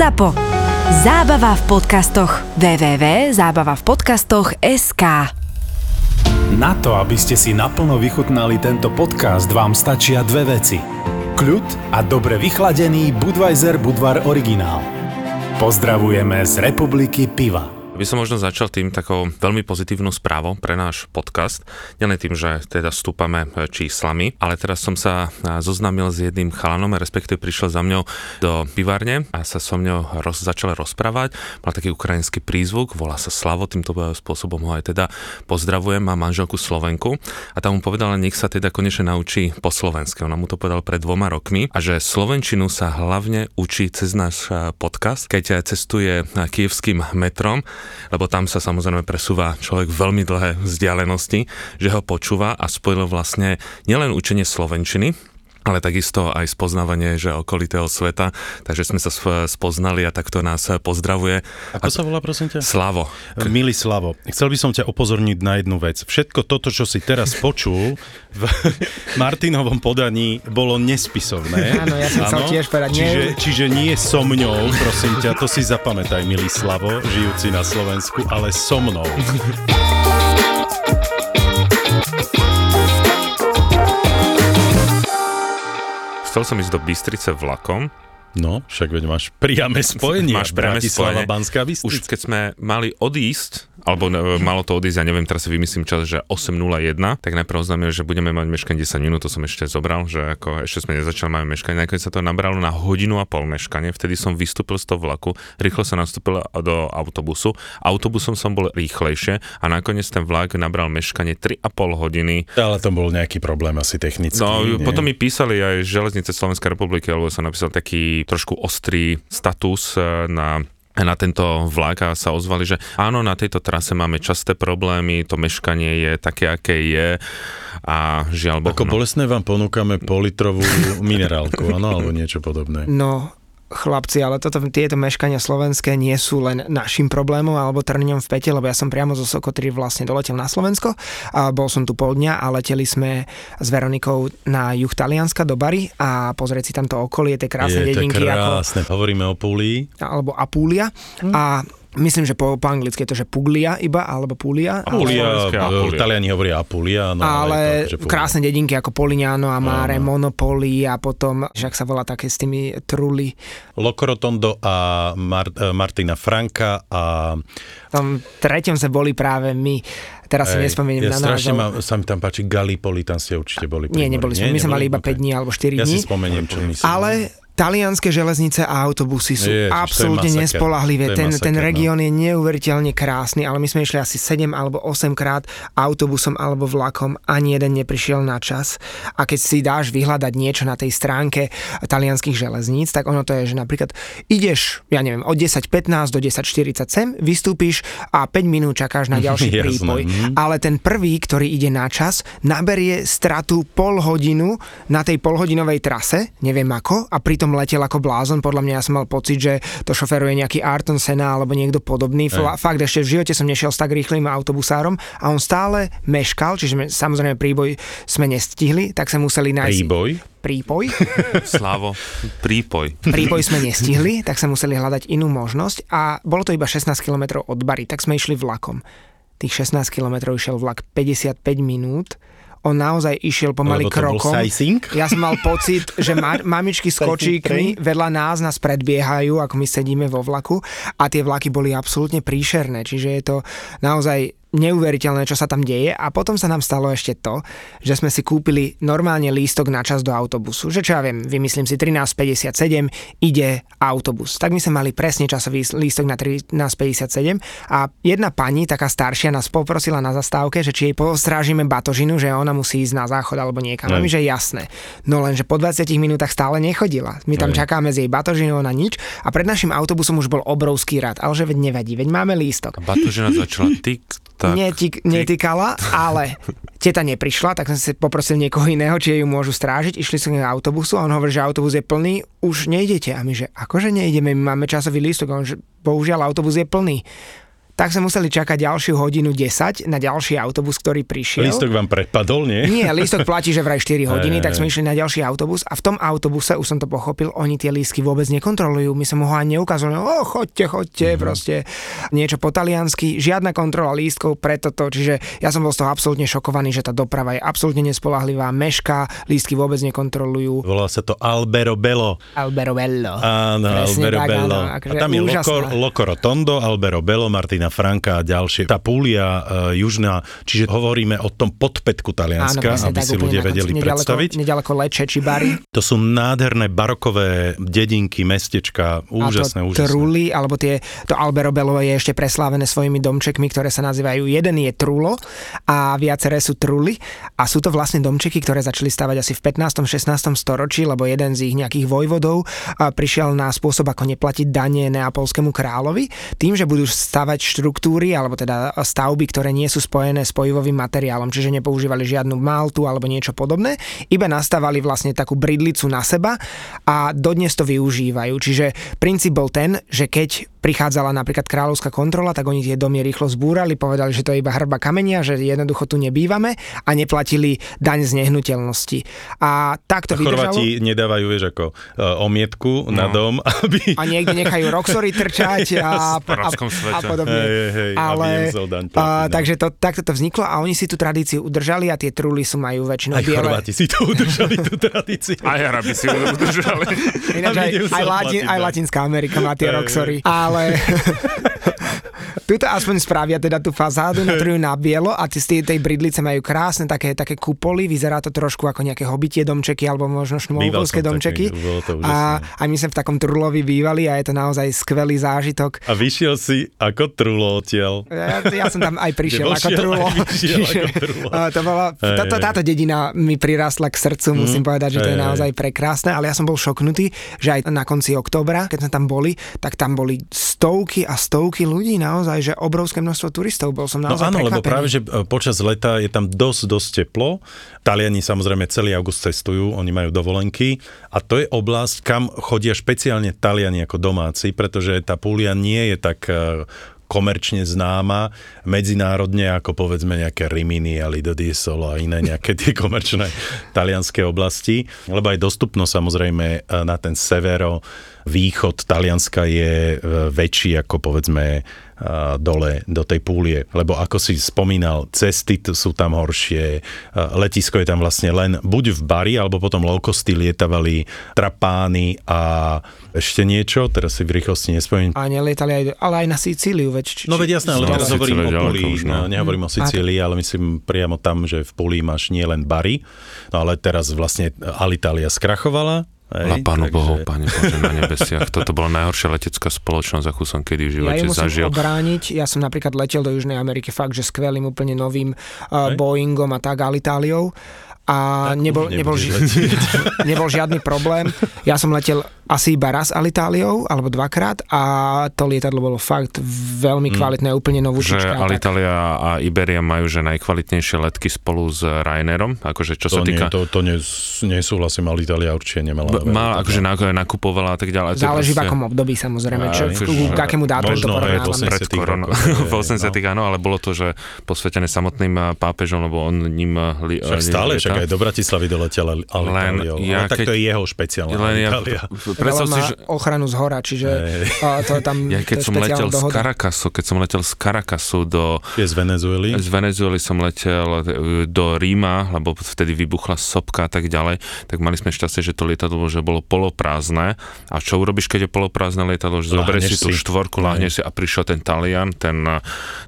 ZAPO. Zábava v podcastoch. www.zábavavpodcastoch.sk Na to, aby ste si naplno vychutnali tento podcast, vám stačia dve veci. Kľud a dobre vychladený Budweiser Budvar originál. Pozdravujeme z Republiky Piva by som možno začal tým takou veľmi pozitívnou správou pre náš podcast. Nielen tým, že teda stúpame e, číslami, ale teraz som sa e, zoznámil s jedným chalanom, respektíve prišiel za mňou do pivárne a sa so mňou roz, začal rozprávať. Mal taký ukrajinský prízvuk, volá sa Slavo, týmto spôsobom ho aj teda pozdravujem, má manželku Slovenku a tam mu povedala, nech sa teda konečne naučí po slovensky. Ona mu to povedal pred dvoma rokmi a že slovenčinu sa hlavne učí cez náš e, podcast, keď cestuje kievským metrom lebo tam sa samozrejme presúva človek veľmi dlhé vzdialenosti, že ho počúva a spojilo vlastne nielen učenie slovenčiny, ale takisto aj spoznávanie že okolitého sveta, takže sme sa spoznali a takto nás pozdravuje. Ako a... sa volá, prosím ťa? Slavo. Milý Slavo, chcel by som ťa upozorniť na jednu vec. Všetko toto, čo si teraz počul v Martinovom podaní, bolo nespisovné. Áno, ja som chcel tiež povedať. Čiže, čiže nie so mňou, prosím ťa, to si zapamätaj, milý Slavo, žijúci na Slovensku, ale so mnou. Chcel som ísť do Bystrice vlakom, No, však veď máš priame spojenie. Máš priame spojenie. Banská Bystrica. Už keď sme mali odísť alebo ne, malo to odísť, ja neviem, teraz si vymyslím čas, že 8.01, tak najprv oznámil, že budeme mať meškanie 10 minút, to som ešte zobral, že ako ešte sme nezačali, máme meškanie, nakoniec sa to nabralo na hodinu a pol meškanie, vtedy som vystúpil z toho vlaku, rýchlo sa nastúpil do autobusu, autobusom som bol rýchlejšie a nakoniec ten vlak nabral meškanie 3,5 hodiny. Ale to bol nejaký problém asi technický. No, nie? potom mi písali aj železnice Slovenskej republiky, alebo som napísal taký trošku ostrý status eh, na na tento vlak a sa ozvali, že áno, na tejto trase máme časté problémy, to meškanie je také, aké je a žiaľ Bohu. Ako no. bolestné vám ponúkame politrovú minerálku, áno, alebo niečo podobné. No, chlapci, ale toto, tieto meškania slovenské nie sú len našim problémom alebo trňom v pete, lebo ja som priamo zo Sokotry vlastne doletel na Slovensko a bol som tu pol dňa a leteli sme s Veronikou na juh Talianska do Bary a pozrieť si tamto okolie, tie krásne je dedinky. krásne, ako, hovoríme o Púlii. Alebo Apulia. Hm. A Myslím, že po, po anglicky je to, že Puglia iba, alebo Puglia. Apulia, ale... Taliani hovoria Apulia. No, ale, ale to, krásne dedinky ako Polignano a Mare, no, no. Monopoli a potom, že ak sa volá také s tými truly. Locorotondo a Mar- eh, Martina Franka a... V tom treťom sa boli práve my. Teraz si nespomeniem ja na strašne ma, sa mi tam páči Gallipoli, tam ste určite boli. Nie, neboli sme. My sme mali iba 5 dní alebo 4 dní. Ja si spomeniem, čo myslím. Ale Talianské železnice a autobusy sú Ježiš, absolútne nespolahlivé. Ten, masaker, ten no. región no. je neuveriteľne krásny, ale my sme išli asi 7 alebo 8 krát autobusom alebo vlakom, ani jeden neprišiel na čas. A keď si dáš vyhľadať niečo na tej stránke talianských železníc, tak ono to je, že napríklad ideš, ja neviem, od 10.15 do 10.40 sem, vystúpiš a 5 minút čakáš na ďalší prípoj. Mhm. Ale ten prvý, ktorý ide na čas, naberie stratu pol hodinu na tej polhodinovej trase, neviem ako, a pritom som letel ako blázon, podľa mňa ja som mal pocit, že to šoferuje nejaký Arton Sena alebo niekto podobný. Ej. Fakt, ešte v živote som nešiel s tak rýchlým autobusárom a on stále meškal, čiže sme, samozrejme príboj sme nestihli, tak sa museli nájsť... Príboj? prípoj. Slavo, prípoj. Prípoj sme nestihli, tak sa museli hľadať inú možnosť a bolo to iba 16 km od Bary, tak sme išli vlakom. Tých 16 km išiel vlak 55 minút on naozaj išiel pomaly Lebo krokom. Ja som mal pocit, že ma- mamičky s kočíkmi vedľa nás nás predbiehajú, ako my sedíme vo vlaku a tie vlaky boli absolútne príšerné, čiže je to naozaj neuveriteľné, čo sa tam deje a potom sa nám stalo ešte to, že sme si kúpili normálne lístok na čas do autobusu. Že čo ja viem, vymyslím si 13.57, ide autobus. Tak my sme mali presne časový lístok na 13.57 a jedna pani, taká staršia, nás poprosila na zastávke, že či jej postrážime batožinu, že ona musí ísť na záchod alebo niekam. A my, že jasné. No len, že po 20 minútach stále nechodila. My tam čakáme s jej batožinou na nič a pred našim autobusom už bol obrovský rad. Ale že veď nevadí, veď máme lístok. A batožina začala tik tak, netik, netýkala, ale teta neprišla, tak som si poprosil niekoho iného, či ju môžu strážiť. Išli sme na autobusu a on hovorí, že autobus je plný, už nejdete. A my, že akože nejdeme, my máme časový lístok. A on, že bohužiaľ autobus je plný tak sme museli čakať ďalšiu hodinu 10 na ďalší autobus, ktorý prišiel. Lístok vám prepadol, nie? Nie, lístok platí, že vraj 4 hodiny, tak sme išli na ďalší autobus a v tom autobuse, už som to pochopil, oni tie lístky vôbec nekontrolujú. My sme ho ani neukázali, o, chodte, chodte, mm-hmm. proste niečo po taliansky, žiadna kontrola lístkov pre toto, čiže ja som bol z toho absolútne šokovaný, že tá doprava je absolútne nespolahlivá, meška, lístky vôbec nekontrolujú. Volá sa to Albero Bello. Albero Bello. Áno, Presne Albero tak, Bello. Áno, akože a tam je Loco, Loco Rotondo, Albero Bello, Martina Franka a ďalšie. Tá Púlia uh, južná, čiže hovoríme o tom podpetku Talianska, Áno, aby si ľudia vedeli nedaleko, predstaviť. Nedaleko Leče či Bari. To sú nádherné barokové dedinky, mestečka, úžasné, a to úžasné. Truly, alebo tie, to Albero Bello je ešte preslávené svojimi domčekmi, ktoré sa nazývajú, jeden je Trulo a viaceré sú Truly a sú to vlastne domčeky, ktoré začali stavať asi v 15. 16. storočí, lebo jeden z ich nejakých vojvodov prišiel na spôsob, ako neplatiť dane neapolskému kráľovi, tým, že budú stavať štruktúry alebo teda stavby, ktoré nie sú spojené s pojivovým materiálom, čiže nepoužívali žiadnu maltu alebo niečo podobné, iba nastavali vlastne takú bridlicu na seba a dodnes to využívajú. Čiže princíp bol ten, že keď prichádzala napríklad kráľovská kontrola, tak oni tie domy rýchlo zbúrali, povedali, že to je iba hrba kamenia, že jednoducho tu nebývame a neplatili daň z nehnuteľnosti. A takto a Chorváti vydržalo. nedávajú, vieš, ako uh, omietku no. na dom, aby... A niekde nechajú roxory trčať a, a, a podobne. Hey, Ale, a, no. takže to, takto to vzniklo a oni si tú tradíciu udržali a tie truly sú majú väčšinou aj biele. Chorváti si to udržali, tú tradíciu. Aj Arabi si to udržali. Ináč aj, aj, Latin, aj Latinská Amerika má tie roxory. Ale tuto aspoň spravia teda tú fazádu, natrujú na bielo a tie, tej bridlice majú krásne také, také kupoly, vyzerá to trošku ako nejaké hobitie domčeky alebo možno šmolkovské domčeky. Taký, a, a my sme v takom trulovi bývali a je to naozaj skvelý zážitok. A vyšiel si ako trulo odtiaľ. Ja, ja som tam aj prišiel ako trulo. Čiže, ako trulo. to bola, táto, táto dedina mi prirastla k srdcu, musím mm, povedať, že to je naozaj prekrásne, ale ja som bol šoknutý, že aj na konci októbra, keď sme tam boli, tak tam boli stovky a stovky ľudí naozaj, že obrovské množstvo turistov. Bol som no naozaj No áno, prekvapený. lebo práve, že e, počas leta je tam dosť, dosť teplo. Taliani samozrejme celý august cestujú, oni majú dovolenky a to je oblasť, kam chodia špeciálne Taliani ako domáci, pretože tá Púlia nie je tak e, komerčne známa medzinárodne ako povedzme nejaké Rimini a Lido di Solo a iné nejaké tie komerčné talianské oblasti, lebo aj dostupnosť samozrejme e, na ten severo východ Talianska je väčší ako povedzme dole do tej púlie. Lebo ako si spomínal, cesty sú tam horšie, letisko je tam vlastne len buď v Bari, alebo potom low-costy lietavali trapány a ešte niečo, teraz si v rýchlosti nespomínam. A nelietali aj, ale aj na Sicíliu, veď. Či, no veď jasné, ale no, teraz hovorím o Puli, no, nehovorím o Sicílii, ale myslím priamo tam, že v Puli máš nie len Bari, no ale teraz vlastne Alitalia skrachovala, Hej, Na pánu takže... Bohu, pane Bože, na nebesiach. Toto bola najhoršia letecká spoločnosť, akú som kedy v živote ja zažil. obrániť. Ja som napríklad letel do Južnej Ameriky fakt, že skvelým, úplne novým uh, Boeingom a tak, Alitáliou a nebol, nebol, ži- nebol žiadny problém. Ja som letel asi iba raz Alitáliou, alebo dvakrát a to lietadlo bolo fakt veľmi mm. kvalitné, mm. úplne novú Že Alitalia a Iberia majú že najkvalitnejšie letky spolu s Ryanairom, akože čo to sa týka... Nie, to, to nesúhlasím, Alitalia určite nemala. B- mal, akože nakupovala a tak ďalej. Záleží v akom období samozrejme, čo, k, k akému dátumu to porovnávame. Pred korona, v 80 no. áno, ale bolo to, že posvetené samotným pápežom, lebo on ním... Li, však stále, však aj do Bratislavy doletel Alitalia. Ja, no, tak to je jeho špeciálna Alitalia predstav si, že... ochranu z hora, čiže a to je tam Ja keď som letel dohoda. z Caracasu, keď som letel z Caracasu do... Je z Venezuely? Z Venezuely som letel e, do Ríma, lebo vtedy vybuchla sopka a tak ďalej, tak mali sme šťastie, že to lietadlo že bolo poloprázdne. A čo urobíš, keď je poloprázdne lietadlo? Že zoberieš si tú štvorku, láhneš si a prišiel ten Talian, ten,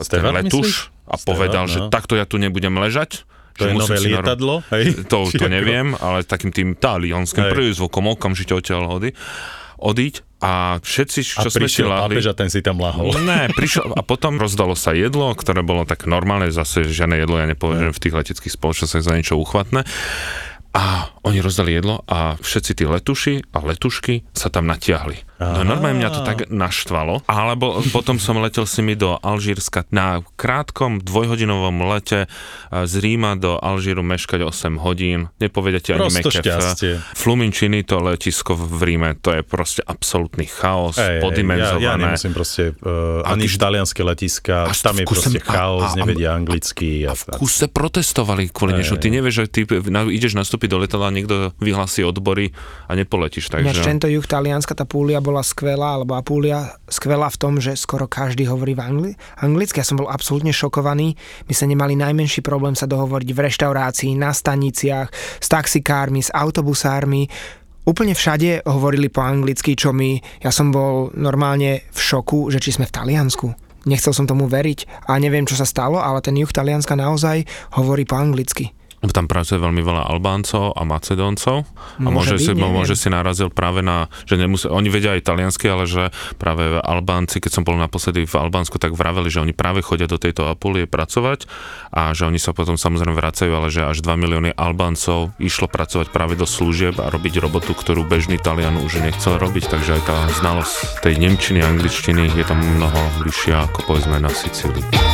ten letuš a povedal, no. že takto ja tu nebudem ležať, to je nové lietadlo? Hej? To, to neviem, ale takým tým talianským prízvukom okamžite odtiaľ hody odíť a všetci, čo a sme si lahli... A ten si tam lahol. Ne, prišiel, a potom rozdalo sa jedlo, ktoré bolo tak normálne, zase žiadne jedlo, ja nepovedem v tých leteckých spoločnostiach za niečo uchvatné. A oni rozdali jedlo a všetci tí letuši a letušky sa tam natiahli. No normálne mňa to tak naštvalo. Alebo potom som letel s nimi do Alžírska na krátkom dvojhodinovom lete z Ríma do Alžíru meškať 8 hodín. Nepovedete ani meké. Fluminčiny, to letisko v Ríme, to je proste absolútny chaos, ej, podimenzované. Ja, ja nemusím proste, uh, ani talianské letiska, tam je proste chaos, a, a, nevedia anglicky. A, a v kuse protestovali kvôli niečo. Ty nevieš, že ty ideš nastúpiť do letadla, niekto vyhlási odbory a nepoletíš. Takže... Ináč tento juh Talianska, tá Púlia bola skvelá, alebo Apulia skvelá v tom, že skoro každý hovorí v angli- anglicky. Ja som bol absolútne šokovaný. My sa nemali najmenší problém sa dohovoriť v reštaurácii, na staniciach, s taxikármi, s autobusármi. Úplne všade hovorili po anglicky, čo mi, ja som bol normálne v šoku, že či sme v Taliansku. Nechcel som tomu veriť a neviem, čo sa stalo, ale ten juh Talianska naozaj hovorí po anglicky tam pracuje veľmi veľa Albáncov a Macedóncov. A môže, byť, si, môže si narazil práve na, že nemusí, oni vedia aj taliansky, ale že práve Albánci, keď som bol naposledy v Albánsku, tak vraveli, že oni práve chodia do tejto Apulie pracovať a že oni sa potom samozrejme vracajú, ale že až 2 milióny Albáncov išlo pracovať práve do služieb a robiť robotu, ktorú bežný Talian už nechcel robiť, takže aj tá znalosť tej nemčiny, angličtiny je tam mnoho vyššia ako povedzme na Sicílii.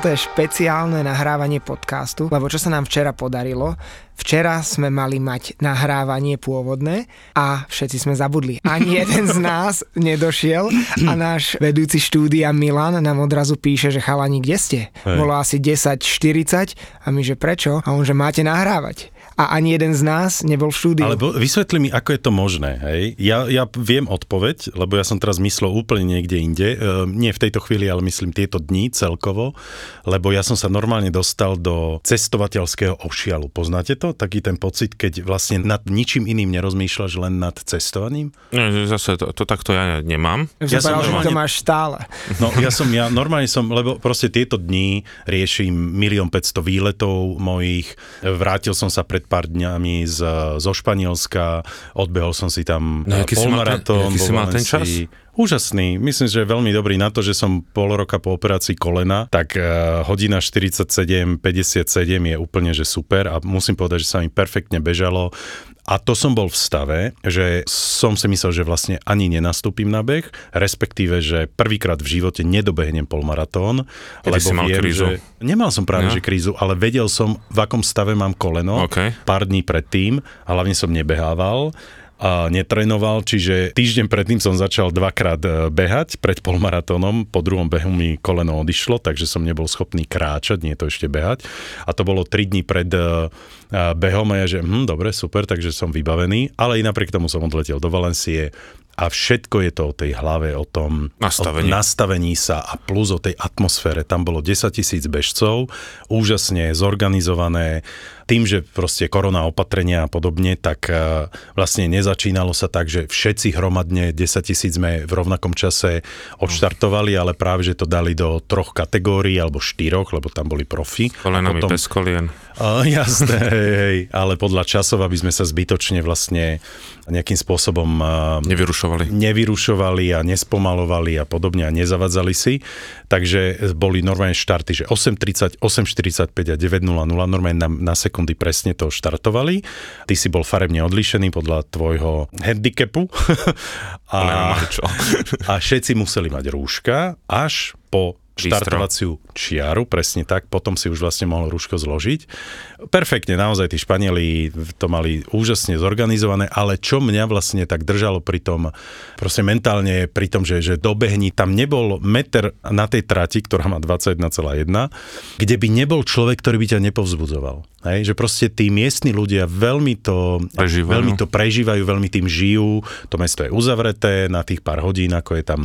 Toto je špeciálne nahrávanie podcastu, lebo čo sa nám včera podarilo, včera sme mali mať nahrávanie pôvodné a všetci sme zabudli. Ani jeden z nás nedošiel a náš vedúci štúdia Milan nám odrazu píše, že chalani, kde ste? Hej. Bolo asi 10.40 a my, že prečo? A on, že máte nahrávať a ani jeden z nás nebol v štúdiu. Ale vysvetli mi, ako je to možné. Hej? Ja, ja viem odpoveď, lebo ja som teraz myslel úplne niekde inde. E, nie v tejto chvíli, ale myslím tieto dni celkovo, lebo ja som sa normálne dostal do cestovateľského ošialu. Poznáte to? Taký ten pocit, keď vlastne nad ničím iným nerozmýšľaš, len nad cestovaním? Nie, zase to, to takto ja nemám. Ja som normálne... to máš stále. No ja som, ja normálne som, lebo proste tieto dni riešim milión 500 výletov mojich. Vrátil som sa pred pár dňami z, zo Španielska, odbehol som si tam no, polmaratón. si mal ten čas? Úžasný. Myslím, že je veľmi dobrý na to, že som pol roka po operácii kolena, tak uh, hodina 47, 57 je úplne že super a musím povedať, že sa mi perfektne bežalo. A to som bol v stave, že som si myslel, že vlastne ani nenastúpim na beh, respektíve, že prvýkrát v živote nedobehnem polmaratón, Kedy lebo si mal viem, krízu? že nemal som práve no. že krízu, ale vedel som, v akom stave mám koleno okay. pár dní predtým a hlavne som nebehával netrenoval, čiže týždeň predtým som začal dvakrát e, behať pred polmaratónom, po druhom behu mi koleno odišlo, takže som nebol schopný kráčať, nie to ešte behať. A to bolo 3 dní pred e, e, behom a ja, že hm, dobre, super, takže som vybavený, ale i napriek tomu som odletel do Valencie, a všetko je to o tej hlave, o tom nastavení. O nastavení sa a plus o tej atmosfére. Tam bolo 10 tisíc bežcov, úžasne zorganizované, tým, že proste korona opatrenia a podobne, tak uh, vlastne nezačínalo sa tak, že všetci hromadne 10 tisíc sme v rovnakom čase odštartovali, ale práve, že to dali do troch kategórií alebo štyroch, lebo tam boli profi. Kolenami potom, bez kolien. Uh, jasné, hej, hej, ale podľa časov, aby sme sa zbytočne vlastne nejakým spôsobom uh, nevyrušovali. nevyrušovali a nespomalovali a podobne a nezavadzali si. Takže boli normálne štarty, že 8.30, 8.45 a 9.00 normálne na, na sekundu sekundy presne to štartovali. Ty si bol farebne odlišený podľa tvojho handicapu. a, a všetci museli mať rúška až po štartovaciu čiaru, presne tak, potom si už vlastne mohol rúško zložiť. Perfektne, naozaj tí Španieli to mali úžasne zorganizované, ale čo mňa vlastne tak držalo pri tom, proste mentálne pri tom, že, že dobehni, tam nebol meter na tej trati, ktorá má 21,1, kde by nebol človek, ktorý by ťa nepovzbudzoval. Hej, že proste tí miestni ľudia veľmi to, prežívajú. veľmi to prežívajú, veľmi tým žijú, to mesto je uzavreté na tých pár hodín, ako je tam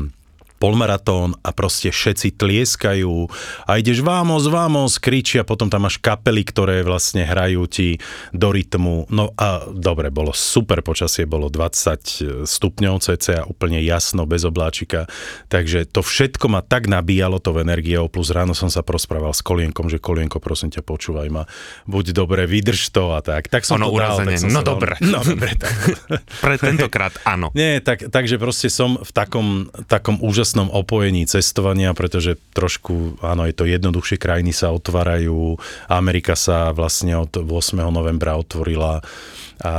polmaratón a proste všetci tlieskajú a ideš vámos, vámos, kričia, potom tam máš kapely, ktoré vlastne hrajú ti do rytmu. No a dobre, bolo super počasie, bolo 20 stupňov cca, úplne jasno, bez obláčika, takže to všetko ma tak nabíjalo to energiou, plus ráno som sa prosprával s Kolienkom, že Kolienko, prosím ťa, počúvaj ma, buď dobre, vydrž to a tak. Tak som ono to dal, tak som no dobre. No dobre, tak. Pre tentokrát áno. Nie, tak, takže proste som v takom, takom úžasnom rýchlostnom opojení cestovania, pretože trošku, áno, je to jednoduchšie, krajiny sa otvárajú, Amerika sa vlastne od 8. novembra otvorila a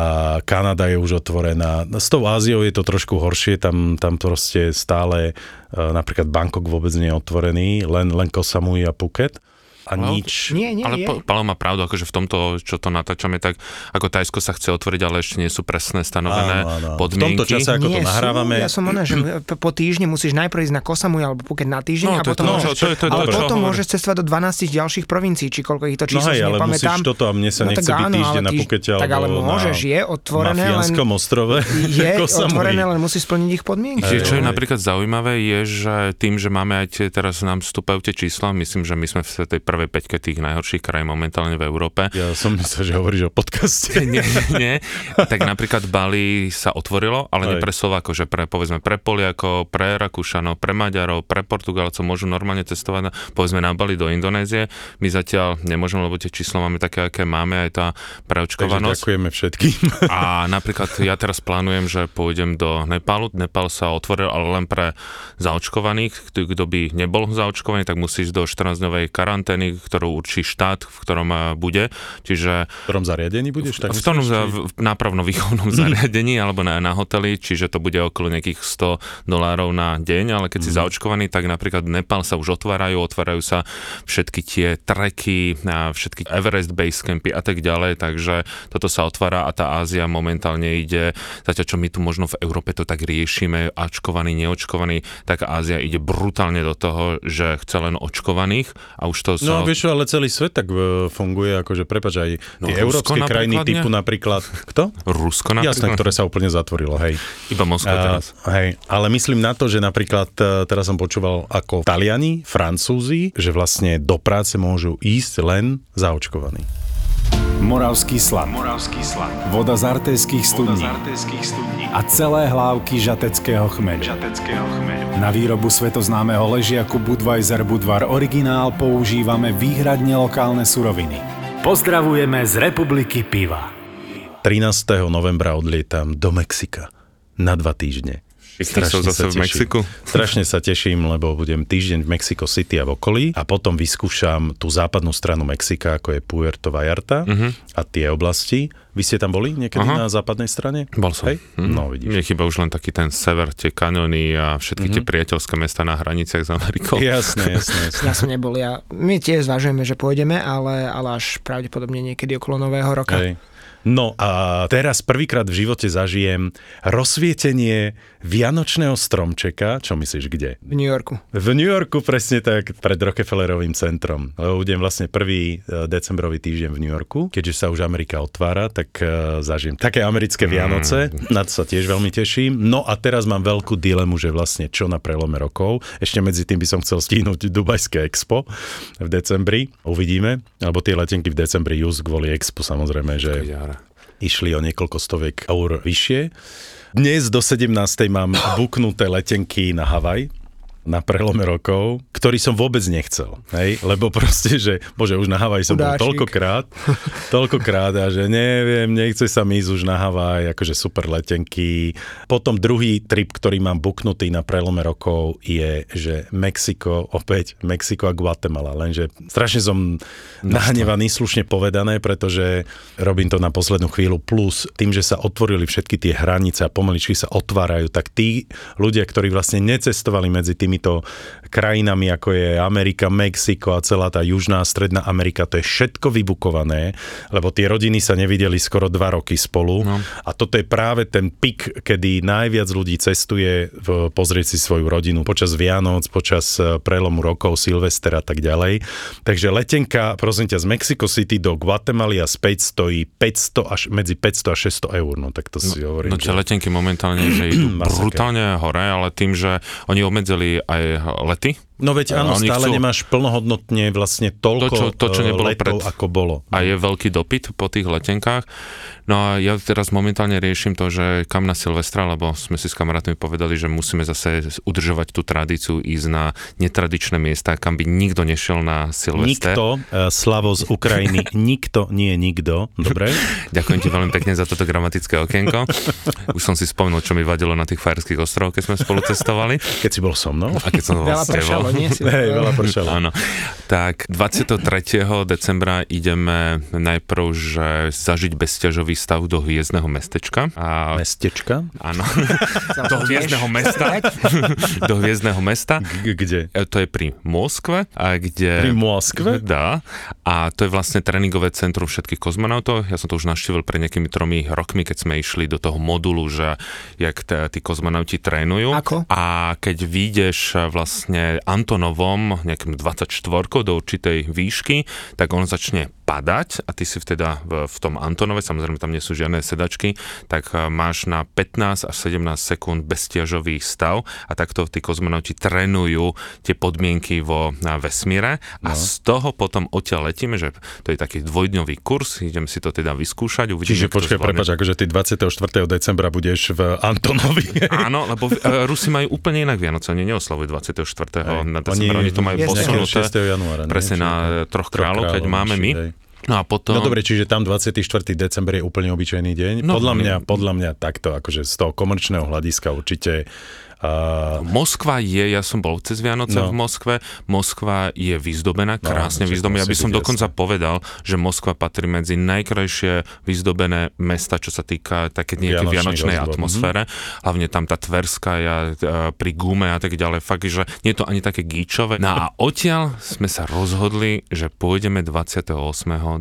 Kanada je už otvorená. S tou Áziou je to trošku horšie, tam, tam proste stále, e, napríklad Bangkok vôbec nie je otvorený, len, len Kosamui a Phuket a ale, nič. Nie, nie, ale je. Palo má pravdu, akože v tomto, čo to natáčame, tak ako Tajsko sa chce otvoriť, ale ešte nie sú presné stanovené áno, áno. podmienky. V tomto čase, ako nie to nahrávame... Sú, ja som ona, že po týždni musíš najprv ísť na Kosamu alebo Phuket na týždeň no, a potom, to, môžeš, to, to, to, to, ale to, potom môžeš cestovať do 12 ďalších provincií, či koľko ich to číslo no hej, ale nepamätám. musíš toto a mne sa no, nechce byť týždeň na Phukete Tak ale môžeš, je otvorené, na Fianskom ostrove. Je otvorené, len musíš splniť ich podmienky. Čiže čo je napríklad zaujímavé, je, že tým, že máme aj tie, teraz nám vstúpajú tie čísla, myslím, že my sme v tej prvej peťke tých najhorších krajín momentálne v Európe. Ja som myslel, že hovoríš o podcaste. nie, nie. Tak napríklad Bali sa otvorilo, ale nie pre Slovákov, že pre, povedzme, pre Poliakov, pre Rakúšanov, pre Maďarov, pre Portugalcov môžu normálne cestovať, povedzme, na Bali do Indonézie. My zatiaľ nemôžeme, lebo tie čísla máme také, aké máme, aj tá preočkovanosť. Takže ďakujeme všetkým. A napríklad ja teraz plánujem, že pôjdem do Nepálu. Nepal sa otvoril, ale len pre zaočkovaných. Kto by nebol zaočkovaný, tak musí ísť do 14-dňovej karantény, ktorú určí štát, v ktorom bude. Čiže... V ktorom zariadení budeš? Tak v tom v nápravno-výchovnom zariadení alebo na, na hoteli, čiže to bude okolo nejakých 100 dolárov na deň, ale keď mm. si mhm. zaočkovaný, tak napríklad Nepal sa už otvárajú, otvárajú sa všetky tie treky, všetky Everest Base Campy a tak ďalej, takže toto sa otvára a tá Ázia momentálne ide, zatiaľ čo my tu možno v Európe to tak riešime, očkovaný, neočkovaný, tak Ázia ide brutálne do toho, že chce len očkovaných a už to sa... No vieš, ale celý svet tak e, funguje, akože prepač aj no, tie európske krajiny nie? typu napríklad, kto? Rusko napríklad. Jasné, ktoré sa úplne zatvorilo, hej. Iba Moskva teraz. hej, ale myslím na to, že napríklad e, teraz som počúval ako Taliani, Francúzi, že vlastne do práce môžu ísť len zaočkovaní. Moravský slad. Moravský slad. Voda z artejských studní. studní. A celé hlávky žateckého chmeľu. žateckého chmeľu. Na výrobu svetoznámeho ležiaku Budweiser Budvar Originál používame výhradne lokálne suroviny. Pozdravujeme z Republiky Piva. 13. novembra odlietam do Mexika na dva týždne. Strašne zase v Mexiku? Strašne sa teším, lebo budem týždeň v Mexico City a v okolí a potom vyskúšam tú západnú stranu Mexika, ako je Puerto Vallarta uh-huh. a tie oblasti. Vy ste tam boli niekedy uh-huh. na západnej strane? Bol som. Hej? Uh-huh. No, vidíš. Mne chyba už len taký ten sever, tie kanóny a všetky uh-huh. tie priateľské mesta na hraniciach s Amerikou. Jasné, jasné, jasné. Ja som nebol, ja, my tiež zvažujeme, že pôjdeme, ale, ale až pravdepodobne niekedy okolo nového roka. Hej. No a teraz prvýkrát v živote zažijem rozsvietenie Vianočného stromčeka. Čo myslíš, kde? V New Yorku. V New Yorku, presne tak, pred Rockefellerovým centrom. Lebo budem vlastne prvý e, decembrový týždeň v New Yorku. Keďže sa už Amerika otvára, tak uh, zažijem také americké Vianoce. Mm. Na to sa tiež veľmi teším. No a teraz mám veľkú dilemu, že vlastne čo na prelome rokov. Ešte medzi tým by som chcel stihnúť Dubajské expo v decembri. Uvidíme. Alebo tie letenky v decembri just kvôli expo samozrejme, že išli o niekoľko stoviek eur vyššie. Dnes do 17. mám buknuté letenky na Havaj na prelome rokov, ktorý som vôbec nechcel. Hej? Lebo proste, že bože, už na Havaj som Udášik. bol toľkokrát, toľkokrát a že neviem, nechce sa mi ísť už na Havaj, akože super letenky. Potom druhý trip, ktorý mám buknutý na prelome rokov je, že Mexiko, opäť Mexiko a Guatemala. Lenže strašne som nahnevaný, slušne povedané, pretože robím to na poslednú chvíľu, plus tým, že sa otvorili všetky tie hranice a pomaličky sa otvárajú, tak tí ľudia, ktorí vlastne necestovali medzi tými týmito krajinami, ako je Amerika, Mexiko a celá tá južná stredná Amerika, to je všetko vybukované, lebo tie rodiny sa nevideli skoro dva roky spolu no. a toto je práve ten pik, kedy najviac ľudí cestuje v, pozrieť si svoju rodinu počas Vianoc, počas e, prelomu rokov, Silvester a tak ďalej. Takže letenka, prosím ťa, z Mexico City do Guatemaly a späť stojí 500 až, medzi 500 a 600 eur, no tak to si no, hovorím. No že... letenky momentálne, že idú brutálne hore, ale tým, že oni obmedzili aj lety, No veď áno, stále chcú... nemáš plnohodnotne vlastne toľko to, čo, to, čo nebolo letov, pred... ako bolo. A je veľký dopyt po tých letenkách. No a ja teraz momentálne riešim to, že kam na Silvestra, lebo sme si s kamarátmi povedali, že musíme zase udržovať tú tradíciu, ísť na netradičné miesta, kam by nikto nešiel na Silvester. Nikto, uh, Slavo z Ukrajiny, nikto nie nikto. Dobre? Ďakujem ti veľmi pekne za toto gramatické okienko. Už som si spomenul, čo mi vadilo na tých Fajerských ostrovoch, keď sme spolu cestovali. Keď si bol so mnou. A keď som bol s tebou. Hej, veľa pršalo. Áno. Tak 23. decembra ideme najprv, že zažiť bezťažový stav do hviezdneho mestečka. A... Mestečka? Áno. do hviezdneho mesta. do hviezdneho mesta. Kde? E, to je pri Moskve. A kde... Pri Moskve? Dá. A to je vlastne tréningové centrum všetkých kozmonautov. Ja som to už naštívil pred nejakými tromi rokmi, keď sme išli do toho modulu, že jak t- tí kozmonauti trénujú. Ako? A keď vyjdeš vlastne Antonovom nejakým 24 do určitej výšky, tak on začne padať a ty si vteda v, v tom Antonove, samozrejme tam nie sú žiadne sedačky, tak e, máš na 15 až 17 sekúnd beztiažový stav a takto tí kozmonauti trénujú tie podmienky vo na vesmíre a no. z toho potom odtiaľ letíme, že to je taký dvojdňový kurz, idem si to teda vyskúšať. Uvidíme, Čiže počkaj, prepáč, akože ty 24. decembra budeš v Antonovi. Áno, lebo uh, Rusi majú úplne inak Vianoce, oni neoslavujú 24. Aj, na decembra, oni, oni to majú posunuté januára, presne na troch kráľov, keď máme my. Hej. No a potom... No dobre, čiže tam 24. december je úplne obyčajný deň. No, podľa mňa, podľa mňa takto, akože z toho komerčného hľadiska určite Uh, Moskva je, ja som bol cez Vianoce no. v Moskve, Moskva je vyzdobená, no, krásne no, vyzdobená. Ja by som dokonca jasne. povedal, že Moskva patrí medzi najkrajšie vyzdobené mesta, čo sa týka také nejaké vianočnej rozdobom. atmosfére. Mm-hmm. Hlavne tam tá Tverská ja, e, pri gume a tak ďalej. Fakt, že nie je to ani také gíčové. No a odtiaľ sme sa rozhodli, že pôjdeme 28.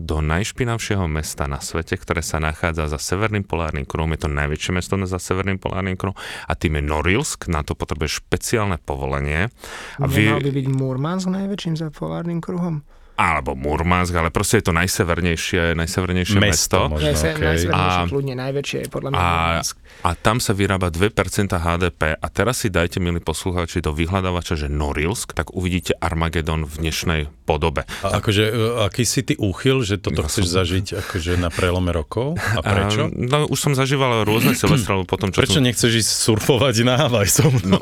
do najšpinavšieho mesta na svete, ktoré sa nachádza za Severným polárnym kruhom. Je to najväčšie mesto za Severným polárnym kruhom a tým je Norilsk na to potrebuješ špeciálne povolenie. A Nemal vy... by byť Murmansk najväčším za polárnym kruhom? Alebo Murmansk, ale proste je to najsevernejšie, najsevernejšie mesto. mesto. Možno, okay. a, kľudne najväčšie je podľa mňa a, a tam sa vyrába 2% HDP a teraz si dajte, milí poslucháči, do vyhľadávača, že Norilsk, tak uvidíte Armagedon v dnešnej podobe. A akože, e, aký si ty úchyl, že toto ja chceš som... zažiť akože na prelome rokov? A prečo? A, no, už som zažíval rôzne Silvestre, potom čo Prečo som... nechceš ísť surfovať na Havaj som? No.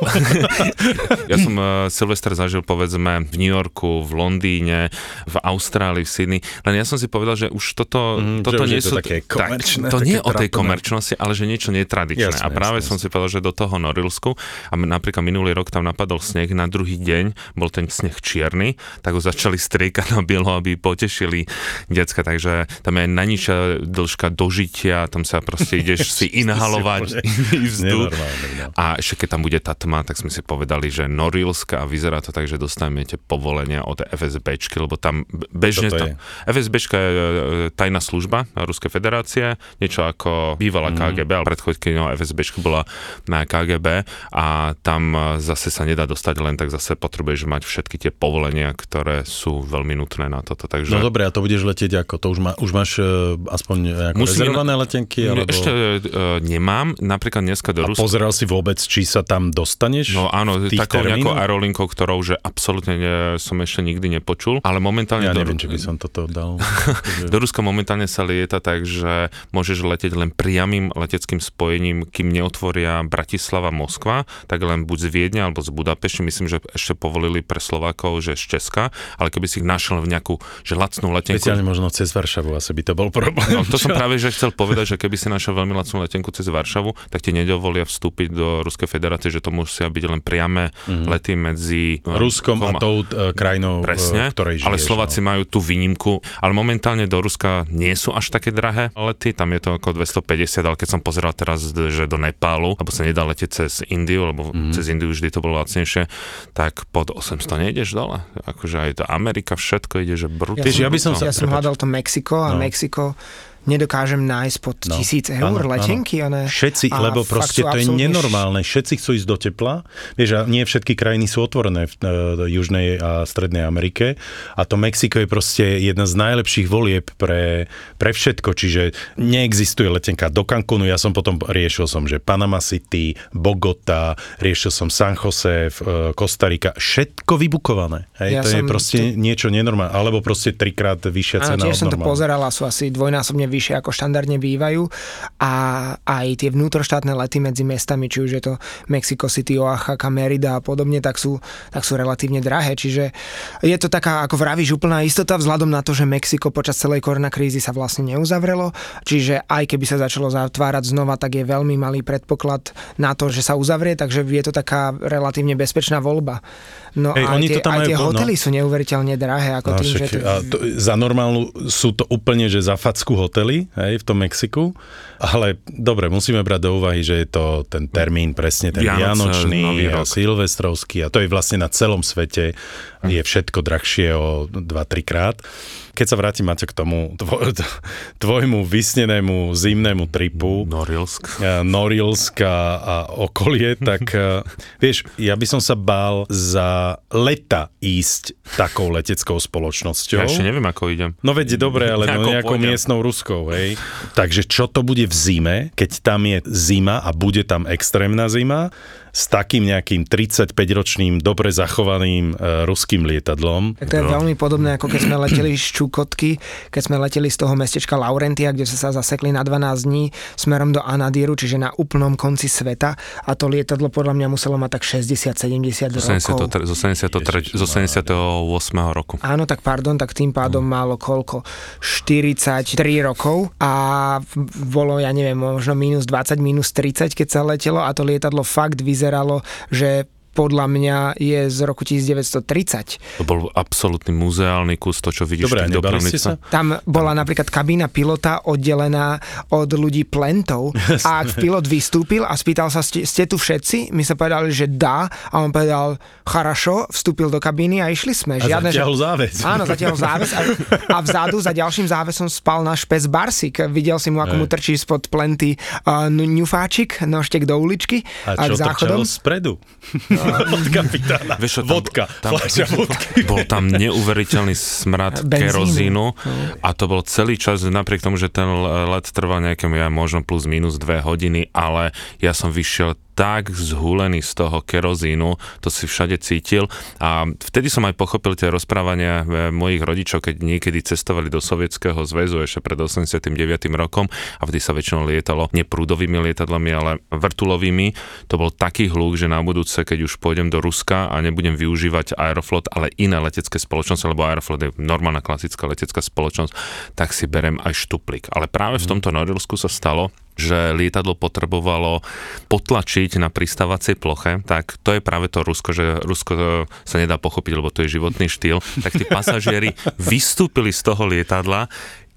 ja som uh, Silvester zažil povedzme v New Yorku, v Londýne, v Austrálii, v Sydney. Len ja som si povedal, že už toto, mm, toto nie sú... To, také komerčné, tak, to nie o tej komerčnosti, ale že niečo netradičné. Jasne, a práve jasne, som si povedal, že do toho Norilsku, a napríklad minulý rok tam napadol sneh, na druhý deň bol ten sneh čierny, tak ho začali striekať na bielo, aby potešili decka. Takže tam je najnižšia dĺžka dožitia, tam sa proste ideš si inhalovať vzduch. No. A ešte keď tam bude tá tma, tak sme si povedali, že Norilsk a vyzerá to tak, že dostanete povolenia od FSBčky, lebo tam tam bežne... to je? FSB je e, tajná služba Ruskej federácie, niečo ako bývalá mm. KGB, ale predchodkyňou FSB bola na KGB a tam zase sa nedá dostať len tak, zase potrebuješ mať všetky tie povolenia, ktoré sú veľmi nutné na toto. Takže... No dobre, a to budeš letieť ako? To už, má, už máš uh, aspoň Musím rezervované letenky? Alebo... Ešte uh, nemám, napríklad dneska do Ruska. A pozeral si vôbec, či sa tam dostaneš? No áno, takou nejakou aerolinkou, ktorou že absolútne ne, som ešte nikdy nepočul, ale momentálne momentálne... Ja neviem, či by som toto dal. do Ruska momentálne sa lieta tak, že môžeš letieť len priamým leteckým spojením, kým neotvoria Bratislava, Moskva, tak len buď z Viedne alebo z Budapešti. Myslím, že ešte povolili pre Slovákov, že z Česka, ale keby si ich našiel v nejakú že lacnú letenku... Speciálne možno cez Varšavu asi by to bol problém. No, to som práve že chcel povedať, že keby si našiel veľmi lacnú letenku cez Varšavu, tak ti nedovolia vstúpiť do Ruskej federácie, že to musia byť len priame mm-hmm. lety medzi Ruskom a tou uh, krajinou, Presne, ktorej žiješ. Ale Slováci no. majú tú výnimku, ale momentálne do Ruska nie sú až také drahé lety, tam je to ako 250, ale keď som pozeral teraz, že do Nepálu, alebo sa nedá letieť cez Indiu, lebo mm. cez Indiu vždy to bolo lacnejšie, tak pod 800 nejdeš dole. Akože aj to Amerika, všetko ide, že brutálne. Ja, ja, by som, ja som hľadal to Mexiko a no. Mexiko nedokážem nájsť pod no, tisíc eur áno, letenky. Áno. Všetci, lebo proste to je nenormálne. Všetci chcú ísť do tepla. Vieš, a nie všetky krajiny sú otvorené v uh, Južnej a Strednej Amerike. A to Mexiko je proste jedna z najlepších volieb pre, pre všetko. Čiže neexistuje letenka do Cancúnu. Ja som potom riešil som, že Panama City, Bogota, riešil som San Jose, uh, Kostarika. Všetko vybukované. Hej, ja to je proste to... niečo nenormálne. Alebo proste trikrát vyššia cena. Áno, som to pozeral a sú asi dvojnásobne vyššie ako štandardne bývajú a aj tie vnútroštátne lety medzi mestami, či už je to Mexico City, Oaxaca, Merida a podobne, tak sú, tak sú relatívne drahé. Čiže je to taká, ako vravíš, úplná istota vzhľadom na to, že Mexiko počas celej koronakrízy sa vlastne neuzavrelo. Čiže aj keby sa začalo zatvárať znova, tak je veľmi malý predpoklad na to, že sa uzavrie, takže je to taká relatívne bezpečná voľba. No Ej, a oni tie, to tam aj tie no. hotely no. sú neuveriteľne drahé. Ako no, tým, však, že to... a to, za normálnu sú to úplne, že za facku hotely hej, v tom Mexiku, ale dobre, musíme brať do úvahy, že je to ten termín presne ten Vianoce, Vianočný a Silvestrovský a to je vlastne na celom svete je všetko drahšie o 2-3 krát. Keď sa vrátim, Maťo, k tomu tvoj, tvojmu vysnenému zimnému tripu Norilsk. Norilsk a okolie, tak vieš, ja by som sa bál za leta ísť takou leteckou spoločnosťou. Ja ešte neviem, ako idem. No veď dobre, ale no nejakou pôjdem. miestnou ruskou, hej. Takže čo to bude v zime, keď tam je zima a bude tam extrémna zima, s takým nejakým 35-ročným, dobre zachovaným e, ruským lietadlom. Tak to je no. veľmi podobné, ako keď sme leteli z Čukotky, keď sme leteli z toho mestečka Laurentia, kde sme sa zasekli na 12 dní smerom do Anadíru, čiže na úplnom konci sveta a to lietadlo podľa mňa muselo mať tak 60-70 rokov. Zo, 73, zo 78. roku. Áno, tak pardon, tak tým pádom mm. málo koľko? 43 rokov a bolo, ja neviem, možno minus 20, minus 30, keď sa letelo a to lietadlo fakt vyzeralo vyzeralo, že podľa mňa je z roku 1930. To bol absolútny muzeálny kus, to čo vidíš Dobre, v tých sa? Tam bola napríklad kabína pilota oddelená od ľudí plentov a ak pilot vystúpil a spýtal sa, ste, ste tu všetci? My sa povedali, že dá a on povedal, charašo, vstúpil do kabíny a išli sme. Žiadne, a zatiaľ záves. Áno, zatiaľ záves a, a vzadu za ďalším závesom spal náš pes Barsik. Videl si mu, ako mu trčí spod plenty uh, ňufáčik, nožtek do uličky. A čo trčalo spredu? No, od kapitána. Vieš, tam, vodka, tam, vodky. Bol tam neuveriteľný smrad Benzínu. kerozínu a to bol celý čas, napriek tomu, že ten let trval nejaké, ja možno plus minus dve hodiny, ale ja som vyšiel tak zhulený z toho kerozínu, to si všade cítil a vtedy som aj pochopil tie rozprávania e, mojich rodičov, keď niekedy cestovali do Sovietskeho zväzu ešte pred 89. rokom a vtedy sa väčšinou lietalo neprúdovými lietadlami, ale vrtulovými. To bol taký hluk, že na budúce, keď už pôjdem do Ruska a nebudem využívať Aeroflot, ale iné letecké spoločnosti, lebo Aeroflot je normálna klasická letecká spoločnosť, tak si berem aj štuplík. Ale práve v mhm. tomto Norilsku sa stalo, že lietadlo potrebovalo potlačiť na pristávacej ploche, tak to je práve to Rusko, že Rusko sa nedá pochopiť, lebo to je životný štýl, tak tí pasažieri vystúpili z toho lietadla,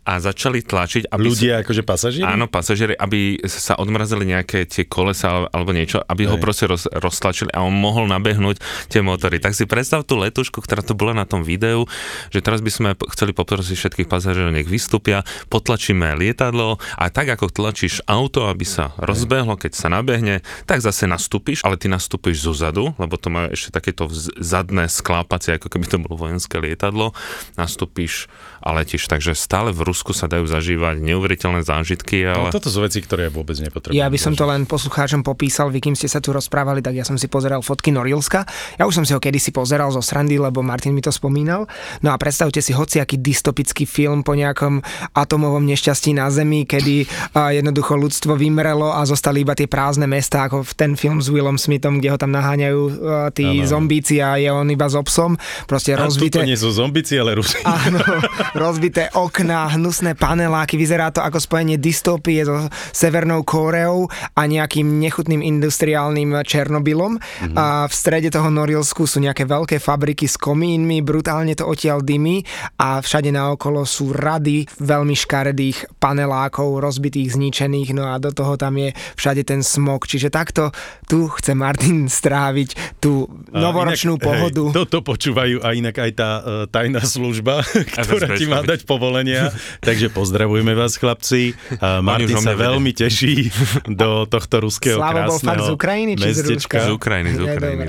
a začali tlačiť. Aby Ľudia sa, akože pasažieri? Áno, pasažieri, aby sa odmrazili nejaké tie kolesa alebo niečo, aby Aj. ho proste roz, roztlačili a on mohol nabehnúť tie motory. Tak si predstav tú letušku, ktorá to bola na tom videu, že teraz by sme chceli poprosiť všetkých pasažierov, nech vystúpia, potlačíme lietadlo a tak ako tlačíš auto, aby sa rozbehlo, keď sa nabehne, tak zase nastúpiš, ale ty nastúpiš zo zadu, lebo to má ešte takéto zadné sklápacie, ako keby to bolo vojenské lietadlo, nastúpiš a letíš. Takže stále v Rusku sa dajú zažívať neuveriteľné zážitky. No, ale... No, toto sú veci, ktoré ja vôbec nepotrebujem. Ja by som to len poslucháčom popísal, vy kým ste sa tu rozprávali, tak ja som si pozeral fotky Norilska. Ja už som si ho kedysi pozeral zo srandy, lebo Martin mi to spomínal. No a predstavte si hociaký dystopický film po nejakom atomovom nešťastí na Zemi, kedy uh, jednoducho ľudstvo vymrelo a zostali iba tie prázdne mesta, ako v ten film s Willom Smithom, kde ho tam naháňajú uh, tí ano. zombíci a je on iba s obsom. Proste a rozbité. nie sú zombíci, ale Rusi. Áno, rozbité okná, hnusné paneláky, vyzerá to ako spojenie dystopie so Severnou Kóreou a nejakým nechutným industriálnym Černobylom. Mm-hmm. A v strede toho Norilsku sú nejaké veľké fabriky s komínmi, brutálne to odtiaľ dymy a všade naokolo sú rady veľmi škaredých panelákov, rozbitých, zničených, no a do toho tam je všade ten smog. Čiže takto tu chce Martin stráviť tú novoročnú inak, pohodu. Hej, toto počúvajú a inak aj tá uh, tajná služba, ktorá ti má dať povolenia Takže pozdravujeme vás, chlapci. Martin sa veľmi teší do tohto ruského Slavo krásneho bol fakt z Ukrajiny, či mestečka. Z Ukrajiny, z Ukrajiny.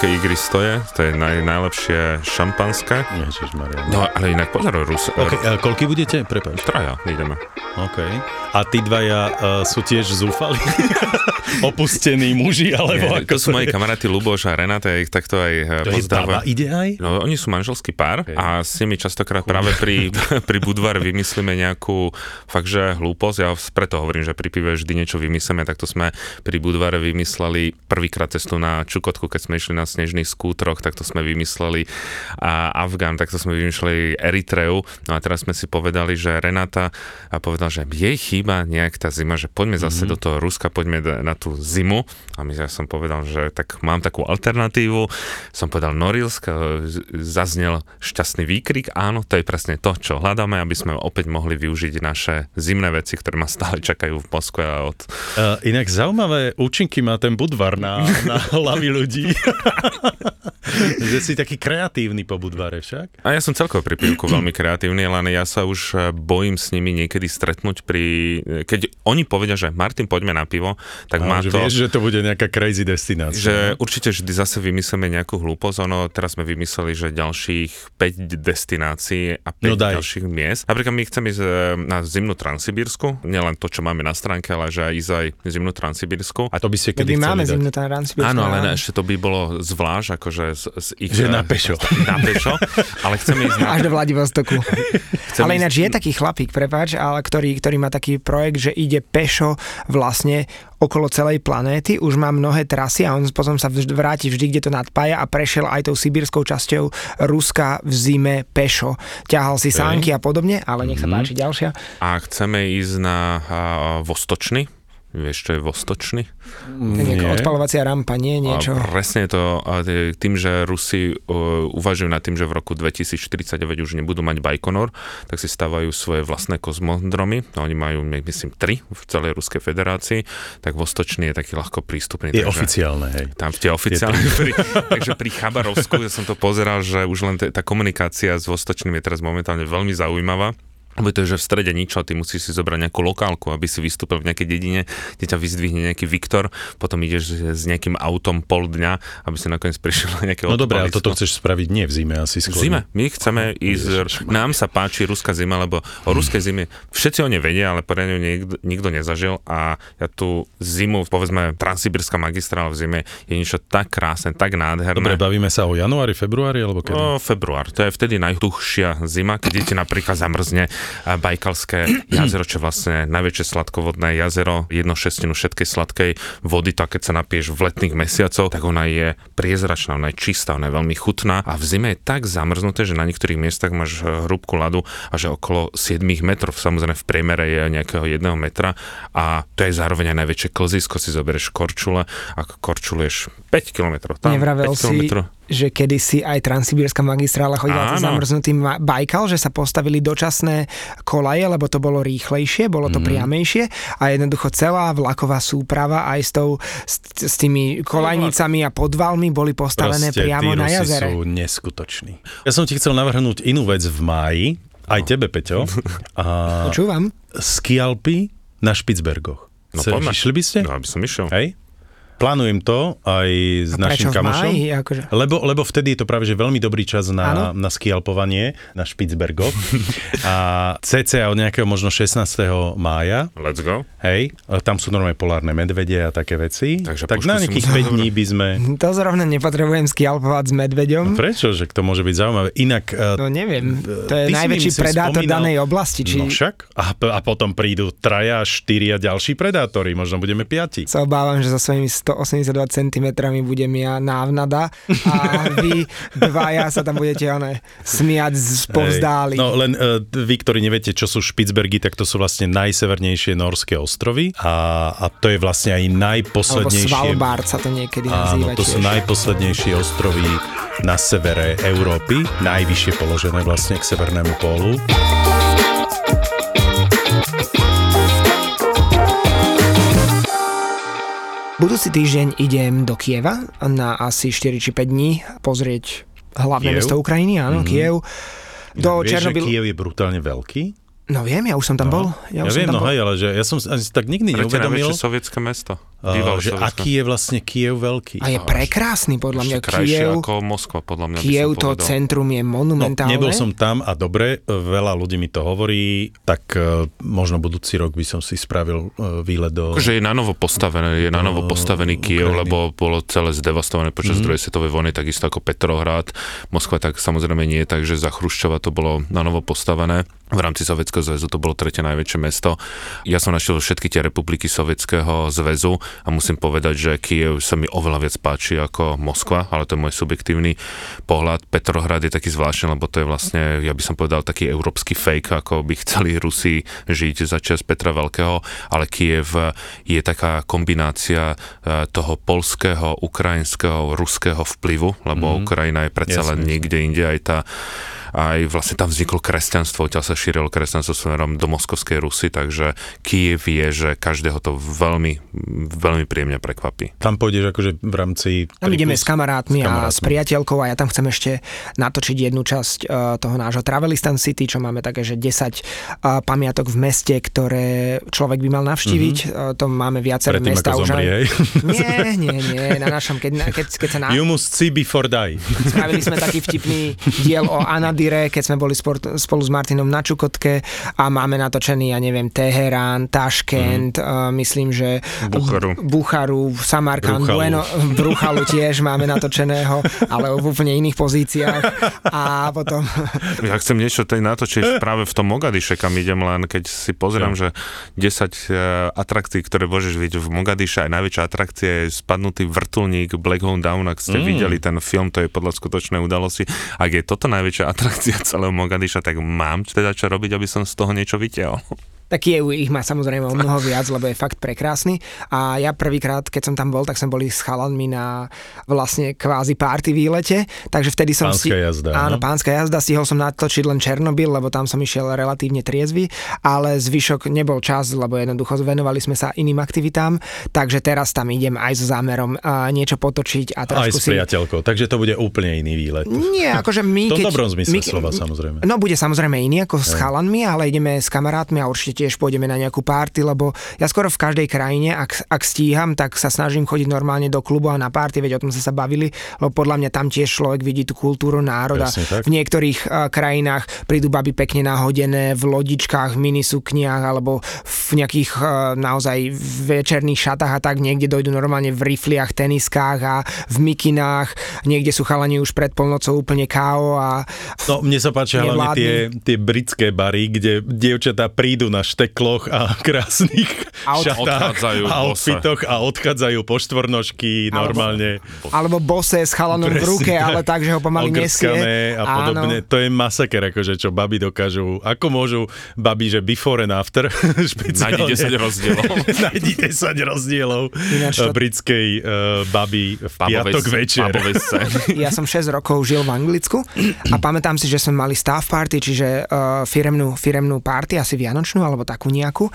sovietské igry stoje, to je naj, najlepšie šampanské. Ježišmaria. No ale inak pozor, Rus... Okay, koľky budete? Prepač. Traja, ideme. OK. A tí dvaja uh, sú tiež zúfali? Opustení muži, alebo Nie, ako to sú moji kamaráti Luboš a Renata, ja ich takto aj to pozdávam. ide aj? No, oni sú manželský pár okay. a s nimi častokrát Chuj. práve pri, pri Budvar vymyslíme nejakú fakt, že hlúposť. Ja preto hovorím, že pri pive vždy niečo vymyslíme, tak to sme pri Budvare vymysleli prvýkrát cestu na Čukotku, keď sme išli na snežných skútroch, tak to sme vymysleli a Afgán, tak to sme vymysleli Eritreu. No a teraz sme si povedali, že Renata a povedal, že jej chýba nejak tá zima, že poďme zase mm-hmm. do toho Ruska, poďme na tú zimu. A my ja som povedal, že tak mám takú alternatívu. Som povedal Norilsk, zaznel šťastný výkrik. Áno, to je presne to, čo hľadáme, aby sme opäť mohli využiť naše zimné veci, ktoré ma stále čakajú v Moskve. A od... Uh, inak zaujímavé účinky má ten Budvar na, na hlavy ľudí. že si taký kreatívny po Budvare však. A ja som celkovo pri pivku veľmi kreatívny, len ja sa už e, bojím s nimi niekedy stretnúť pri... E, keď oni povedia, že Martin, poďme na pivo, tak má že to... Vieš, že to bude nejaká crazy destinácia. Že ne? určite vždy zase vymyslíme nejakú hlúposť. Ono, teraz sme vymysleli, že ďalších 5 destinácií a 5 no ďalších miest. Napríklad my chceme ísť e, na zimnú Transsibírsku, nielen to, čo máme na stránke, ale že aj ísť aj zimnú Transsibírsku. A to by ste kedy máme dať? zimnú Transsibírsku. Áno, ale ešte to by bolo zvlášť, akože z, z ich... Že na pešo. Na pešo, ale chceme ísť na... Až do Vladivostoku. ale ináč ísť... je taký chlapík, prepáč, ale ktorý, ktorý má taký projekt, že ide pešo vlastne okolo celej planéty, už má mnohé trasy a on potom sa vráti vždy, kde to nadpája a prešiel aj tou sibírskou časťou Ruska v zime pešo. Ťahal si sánky a podobne, ale nech sa mm. páči ďalšia. A chceme ísť na uh, Vostočny, Vieš, čo je vostočný? Nie. Odpalovacia rampa, nie niečo? A presne to, tým, že Rusi uvažujú nad tým, že v roku 2049 už nebudú mať Bajkonor, tak si stavajú svoje vlastné kozmodromy. Oni majú, myslím, tri v celej Ruskej federácii, tak vostočný je taký ľahko prístupný. Je takže, oficiálne, hej. Tam tie oficiálne. Pri, takže pri Chabarovsku, ja som to pozeral, že už len tá komunikácia s vostočným je teraz momentálne veľmi zaujímavá lebo to je, že v strede ničo, ty musíš si zobrať nejakú lokálku, aby si vystúpil v nejakej dedine, kde ťa vyzdvihne nejaký Viktor, potom ideš s nejakým autom pol dňa, aby si nakoniec prišiel na nejaké No dobre, ale toto chceš spraviť nie v zime asi skôr. V zime. My chceme ísť, nám sa páči ruská zima, lebo o ruskej zime všetci o nej vedia, ale poriadne nikto, nikto nezažil a ja tu zimu, povedzme, Transsibirská magistrála v zime je niečo tak krásne, tak nádherné. Dobre, bavíme sa o januári, februári alebo kedy? O február, to je vtedy najtuchšia zima, keď ti napríklad zamrzne Bajkalské jazero, čo vlastne najväčšie sladkovodné jazero, jedno šestinu všetkej sladkej vody, tak keď sa napieš v letných mesiacoch, tak ona je priezračná, ona je čistá, ona je veľmi chutná. A v zime je tak zamrznuté, že na niektorých miestach máš hrúbku ľadu a že okolo 7 metrov, samozrejme v priemere je nejakého 1 metra. A to je zároveň aj najväčšie klzisko, si zoberieš korčule. A korčuluješ 5 km tam, Nevravel 5 km. si že kedysi aj Transsibírska magistrála chodila cez zamrznutý Bajkal, že sa postavili dočasné kolaje, lebo to bolo rýchlejšie, bolo to mm. priamejšie a jednoducho celá vlaková súprava aj s, tou, s, s tými kolajnicami a podvalmi boli postavené Proste, priamo na jazere. sú neskutoční. Ja som ti chcel navrhnúť inú vec v máji, aj tebe, Peťo. A Počúvam. Skialpy na Špicbergoch. No, Išli by ste? No, aby som išiel. Hej? Plánujem to aj s a našim kamošom. Máji, akože? lebo, lebo vtedy je to práve že veľmi dobrý čas na, na skialpovanie na Špicbergoch. a cca od nejakého možno 16. mája. Let's go. Hej, tam sú normálne polárne medvede a také veci. Takže tak na nejakých 5 dní by sme... To zrovna nepotrebujem skialpovať s medveďom. No prečo? Že to môže byť zaujímavé. Inak... E, no neviem, to je najväčší predátor spomínal... danej oblasti. Či... No však. A, a potom prídu traja, štyria ďalší predátori. Možno budeme piati. Sa obávam, že so svojimi 100 182 cm budem ja návnada a vy dvaja sa tam budete one, smiať z povzdáli. No len uh, vy, ktorí neviete, čo sú Špicbergy, tak to sú vlastne najsevernejšie norské ostrovy a, a to je vlastne aj najposlednejšie... Alebo Svalbard sa to niekedy nazýva Áno, to sú najposlednejšie ostrovy na severe Európy, najvyššie položené vlastne k severnému pólu. Budúci týždeň idem do Kieva na asi 4 či 5 dní pozrieť hlavné Kiev? mesto Ukrajiny, áno, mm-hmm. Kiev. Do Vieš, Černobyl... že Kiev je brutálne veľký? No viem, ja už som tam no. bol. Ja, ja viem, no hej, ale že ja som ani tak nikdy Prečo neuvedomil. Prečo sovietské mesto? Uh, že aký je vlastne Kiev veľký. A je prekrásny, podľa mňa Kiev. ako Moskva, podľa mňa Kiev, to centrum je monumentálne. No, nebol som tam a dobre, veľa ľudí mi to hovorí, tak uh, možno budúci rok by som si spravil uh, výlet do... Akože je na novo postavené, je na novo postavený Kiev, Ukrajiny. lebo bolo celé zdevastované počas mm-hmm. druhej svetovej vojny, takisto ako Petrohrad. Moskva tak samozrejme nie, takže za Chruščova to bolo na novo postavené. V rámci Sovietskeho zväzu to bolo tretie najväčšie mesto. Ja som našiel všetky tie republiky Sovietskeho zväzu a musím povedať, že Kiev sa mi oveľa viac páči ako Moskva, ale to je môj subjektívny pohľad. Petrohrad je taký zvláštny, lebo to je vlastne, ja by som povedal, taký európsky fake, ako by chceli Rusi žiť za čas Petra Veľkého, ale Kiev je taká kombinácia e, toho polského, ukrajinského, ruského vplyvu, lebo mm-hmm. Ukrajina je predsa len niekde inde aj tá aj vlastne tam vzniklo kresťanstvo, odtiaľ sa šírilo kresťanstvo smerom do Moskovskej Rusy, takže Kiev je, že každého to veľmi, veľmi príjemne prekvapí. Tam pôjdeš akože v rámci... Tam ideme s kamarátmi, s kamarátmi a s priateľkou a ja tam chcem ešte natočiť jednu časť uh, toho nášho Travelistan City, čo máme také, že 10 uh, e, pamiatok v meste, ktoré človek by mal navštíviť. Mm-hmm. Uh, to máme viaceré Predtým, mesta. Už zomrie, Nie, nie, nie. Na našom, keď, keď, keď sa na... You must see before die. Spravili sme taký vtipný diel o Anad Madire, keď sme boli sport, spolu s Martinom na Čukotke a máme natočený, ja neviem, Teherán, Taškent, mm. uh, myslím, že Bucharu, Bucharu Samarkand, Bueno, Bruchalu tiež máme natočeného, ale v úplne iných pozíciách a potom... Ja chcem niečo tej natočiť práve v tom Mogadiše, kam idem len, keď si pozerám, ja. že 10 uh, atrakcií, ktoré môžeš vidieť v Mogadiše, aj najväčšia atrakcia je spadnutý vrtulník Black Hole Down, ak ste mm. videli ten film, to je podľa skutočnej udalosti. Ak je toto najväčšia atrakcia, atrakcia celého Mogadiša, tak mám teda čo robiť, aby som z toho niečo vytiahol. Tak je, ich má samozrejme o mnoho viac, lebo je fakt prekrásny. A ja prvýkrát, keď som tam bol, tak sme boli s chalanmi na vlastne kvázi party výlete, takže vtedy som pánska si... jazda. Áno, no? pánska jazda, stihol som natočiť len Černobyl, lebo tam som išiel relatívne triezvy, ale zvyšok nebol čas, lebo jednoducho venovali sme sa iným aktivitám, takže teraz tam idem aj so zámerom uh, niečo potočiť a trošku Aj s priateľkou, si... takže to bude úplne iný výlet. Nie, akože my... V tom keď, dobrom zmysle my, slova, samozrejme. No bude samozrejme iný ako s chalanmi, ale ideme s kamarátmi a určite tiež pôjdeme na nejakú párty, lebo ja skoro v každej krajine, ak, ak stíham, tak sa snažím chodiť normálne do klubu a na párty, veď o tom sa sa bavili, lebo podľa mňa tam tiež človek vidí tú kultúru národa. V niektorých uh, krajinách prídu baby pekne nahodené v lodičkách, v minisukniach alebo v nejakých uh, naozaj večerných šatách a tak niekde dojdú normálne v rifliach, teniskách a v mikinách, niekde sú chalani už pred polnocou úplne KO a No, mne sa páčia hlavne tie, tie britské bary, kde dievčatá prídu na šteklo šaloch a krásnych Out, šatách a outfitoch a odchádzajú po štvornožky normálne. Alebo bose s chalanom Presne, v ruke, ale tak, že ho pomaly nesie. a podobne. Áno. To je masaker, akože čo baby dokážu. Ako môžu baby, že before and after špeciálne. Nájdi 10 rozdielov. Nájdi 10 rozdielov to... britskej uh, baby v piatok večer. ja som 6 rokov žil v Anglicku a pamätám si, že sme mali staff party, čiže uh, firemnú, firemnú party, asi vianočnú, alebo takú koniaku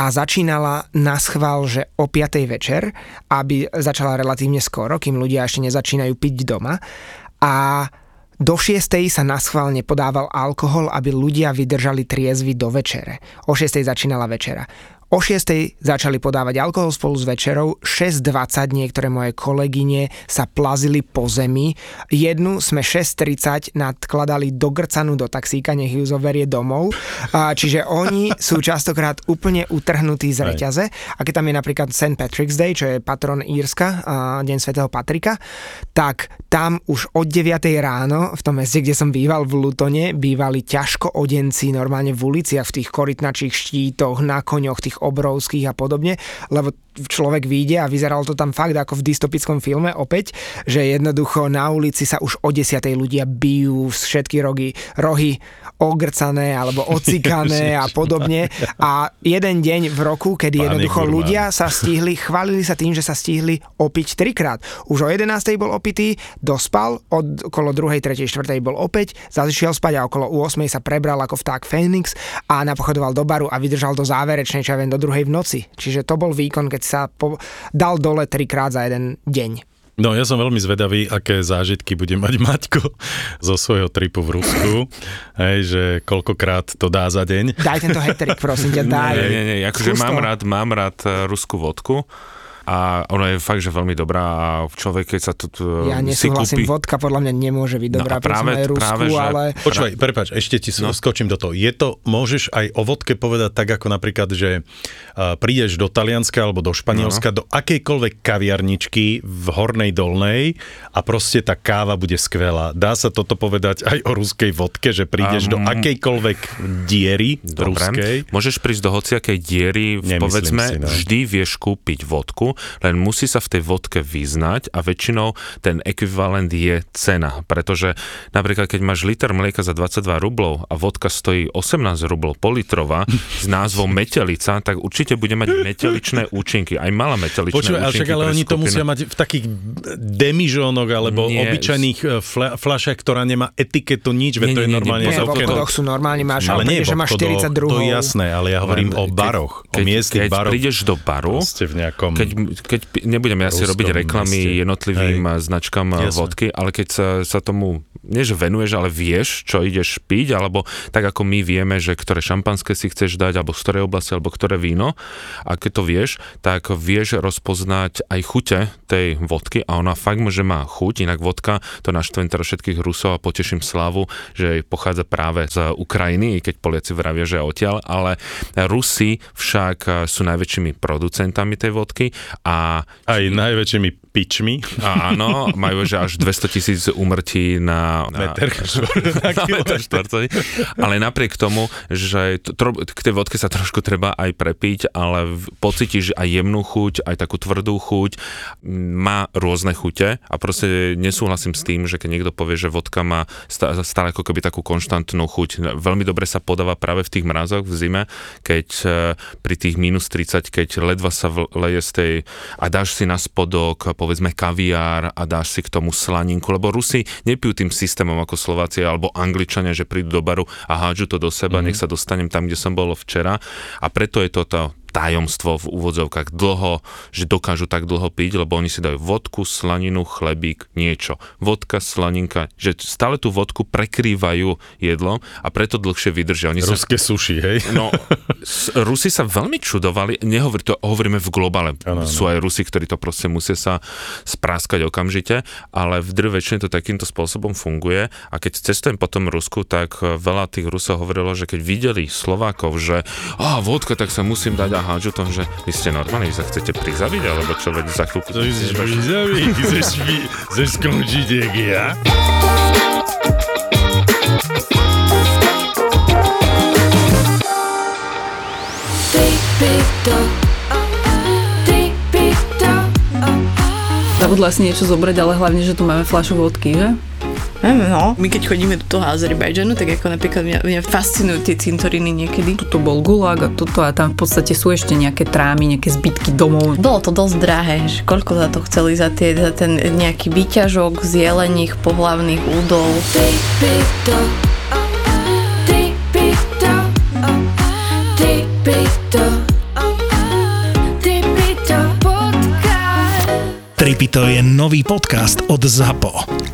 a začínala na schvál, že o 5. večer, aby začala relatívne skoro, kým ľudia ešte nezačínajú piť doma. A do 6. sa na schválne podával alkohol, aby ľudia vydržali triezvy do večere. O 6. začínala večera. O 6. začali podávať alkohol spolu s večerou, 6.20 niektoré moje kolegyne sa plazili po zemi, jednu sme 6.30 nadkladali do grcanu do taxíka, nech ju zoberie domov, a, čiže oni sú častokrát úplne utrhnutí z reťaze a keď tam je napríklad St. Patrick's Day, čo je patron Írska, a Deň svätého Patrika, tak tam už od 9. ráno v tom meste, kde som býval v Lutone, bývali ťažko odenci normálne v uliciach, v tých korytnačích štítoch, na koňoch, tých obrovských a podobne, lebo človek vyjde a vyzeralo to tam fakt ako v dystopickom filme opäť, že jednoducho na ulici sa už o desiatej ľudia bijú všetky rohy, rohy ogrcané alebo ocikané a podobne. A jeden deň v roku, kedy jednoducho ľudia sa stihli, chválili sa tým, že sa stihli opiť trikrát. Už o 11. bol opitý, dospal, od okolo 2. 3. 4. bol opäť, zašiel spať a okolo 8. sa prebral ako vták Fénix a napochodoval do baru a vydržal do záverečnej, čo ja viem, do druhej v noci. Čiže to bol výkon, keď sa po, dal dole trikrát za jeden deň. No ja som veľmi zvedavý, aké zážitky bude mať Maťko zo svojho tripu v Rusku. Hej, že koľkokrát to dá za deň. Daj tento hetrik, prosím ťa, daj. Nie, nie, nie, akože mám rád, mám rád eh, ruskú vodku a ono je fakt, že veľmi dobrá a človek, keď sa tu Ja nesúhlasím, kúpi... vodka podľa mňa nemôže byť no dobrá, no práve, Rusku, práve, že... ale... Počúvaj, prepáč, ešte ti no. skočím do toho. Je to, môžeš aj o vodke povedať tak, ako napríklad, že uh, prídeš do Talianska alebo do Španielska, no. do akejkoľvek kaviarničky v Hornej Dolnej a proste tá káva bude skvelá. Dá sa toto povedať aj o ruskej vodke, že prídeš um, do akejkoľvek diery dobre. ruskej. Môžeš prísť do hociakej diery, povedzme, si, no. vždy vieš kúpiť vodku len musí sa v tej vodke vyznať a väčšinou ten ekvivalent je cena, pretože napríklad keď máš liter mlieka za 22 rublov a vodka stojí 18 rublov politrová s názvom metelica, tak určite bude mať meteličné účinky, aj malá meteličné Počuva, účinky. Počuvaj, ale oni to musia mať v takých demižónoch alebo Nie, obyčajných e, fla, fľašách, ktorá nemá etiketu, nič, veď to je normálne nie, v obchodoch sú normálne, máš, ale nie, že máš 40 druhov. To je jasné, ale ja hovorím Len, o baroch, keď, o miestnych keď baroch. prídeš do baru, v nejakom... keď keď nebudem ja si robiť reklamy meste. jednotlivým Hej. značkám Jasne. vodky, ale keď sa, sa tomu, nie že venuješ, ale vieš, čo ideš piť, alebo tak ako my vieme, že ktoré šampanské si chceš dať, alebo z ktorej oblasti, alebo ktoré víno, a keď to vieš, tak vieš rozpoznať aj chute tej vodky a ona fakt môže má chuť, inak vodka, to naštvem teraz všetkých Rusov a poteším slavu, že pochádza práve z Ukrajiny, keď Poliaci vravia, že odtiaľ, ale Rusi však sú najväčšími producentami tej vodky a... Aj najväčšími pičmi. Áno, majú že až 200 tisíc umrtí na, na meter štvorcový. Ale napriek tomu, že to, k tej vodke sa trošku treba aj prepiť, ale pocítiš aj jemnú chuť, aj takú tvrdú chuť. Má rôzne chute a proste nesúhlasím s tým, že keď niekto povie, že vodka má stále ako keby takú konštantnú chuť. Veľmi dobre sa podáva práve v tých mrazoch v zime, keď e, pri tých minus 30, keď ledva sa leje z tej a dáš si na spodok povedzme kaviár a dáš si k tomu slaninku, lebo Rusi nepijú tým systémom ako Slováci alebo Angličania, že prídu do baru a hádžu to do seba, mm-hmm. nech sa dostanem tam, kde som bol včera a preto je to to tajomstvo v úvodzovkách dlho, že dokážu tak dlho piť, lebo oni si dajú vodku, slaninu, chlebík, niečo. Vodka, slaninka, že stále tú vodku prekrývajú jedlom a preto dlhšie vydržia. Oni Ruské sa, suši, hej? No, Rusi sa veľmi čudovali, nehovorí to, hovoríme v globále. Ano. Sú aj Rusi, ktorí to proste musia sa spráskať okamžite, ale v drvečne to takýmto spôsobom funguje a keď cestujem po tom Rusku, tak veľa tých Rusov hovorilo, že keď videli Slovákov, že a vodka, tak sa musím dať a hádžu to, že vy ste normálni, vy sa chcete prizaviť, alebo čo, veď za chvíľku... To chceš prizaviť, chceš, chceš skončiť jak ja? Zabudla si niečo zobrať, ale hlavne, že tu máme fľašu vodky, že? No, my keď chodíme do toho Azerbajdžanu, tak ako napríklad mňa, mňa fascinujú tie cintoriny niekedy. Tuto bol gulag a toto a tam v podstate sú ešte nejaké trámy, nejaké zbytky domov. Bolo to dosť drahé, že koľko za to chceli za, tie, za ten nejaký výťažok z jelených pohlavných údov. Tripito je nový podcast od ZAPO.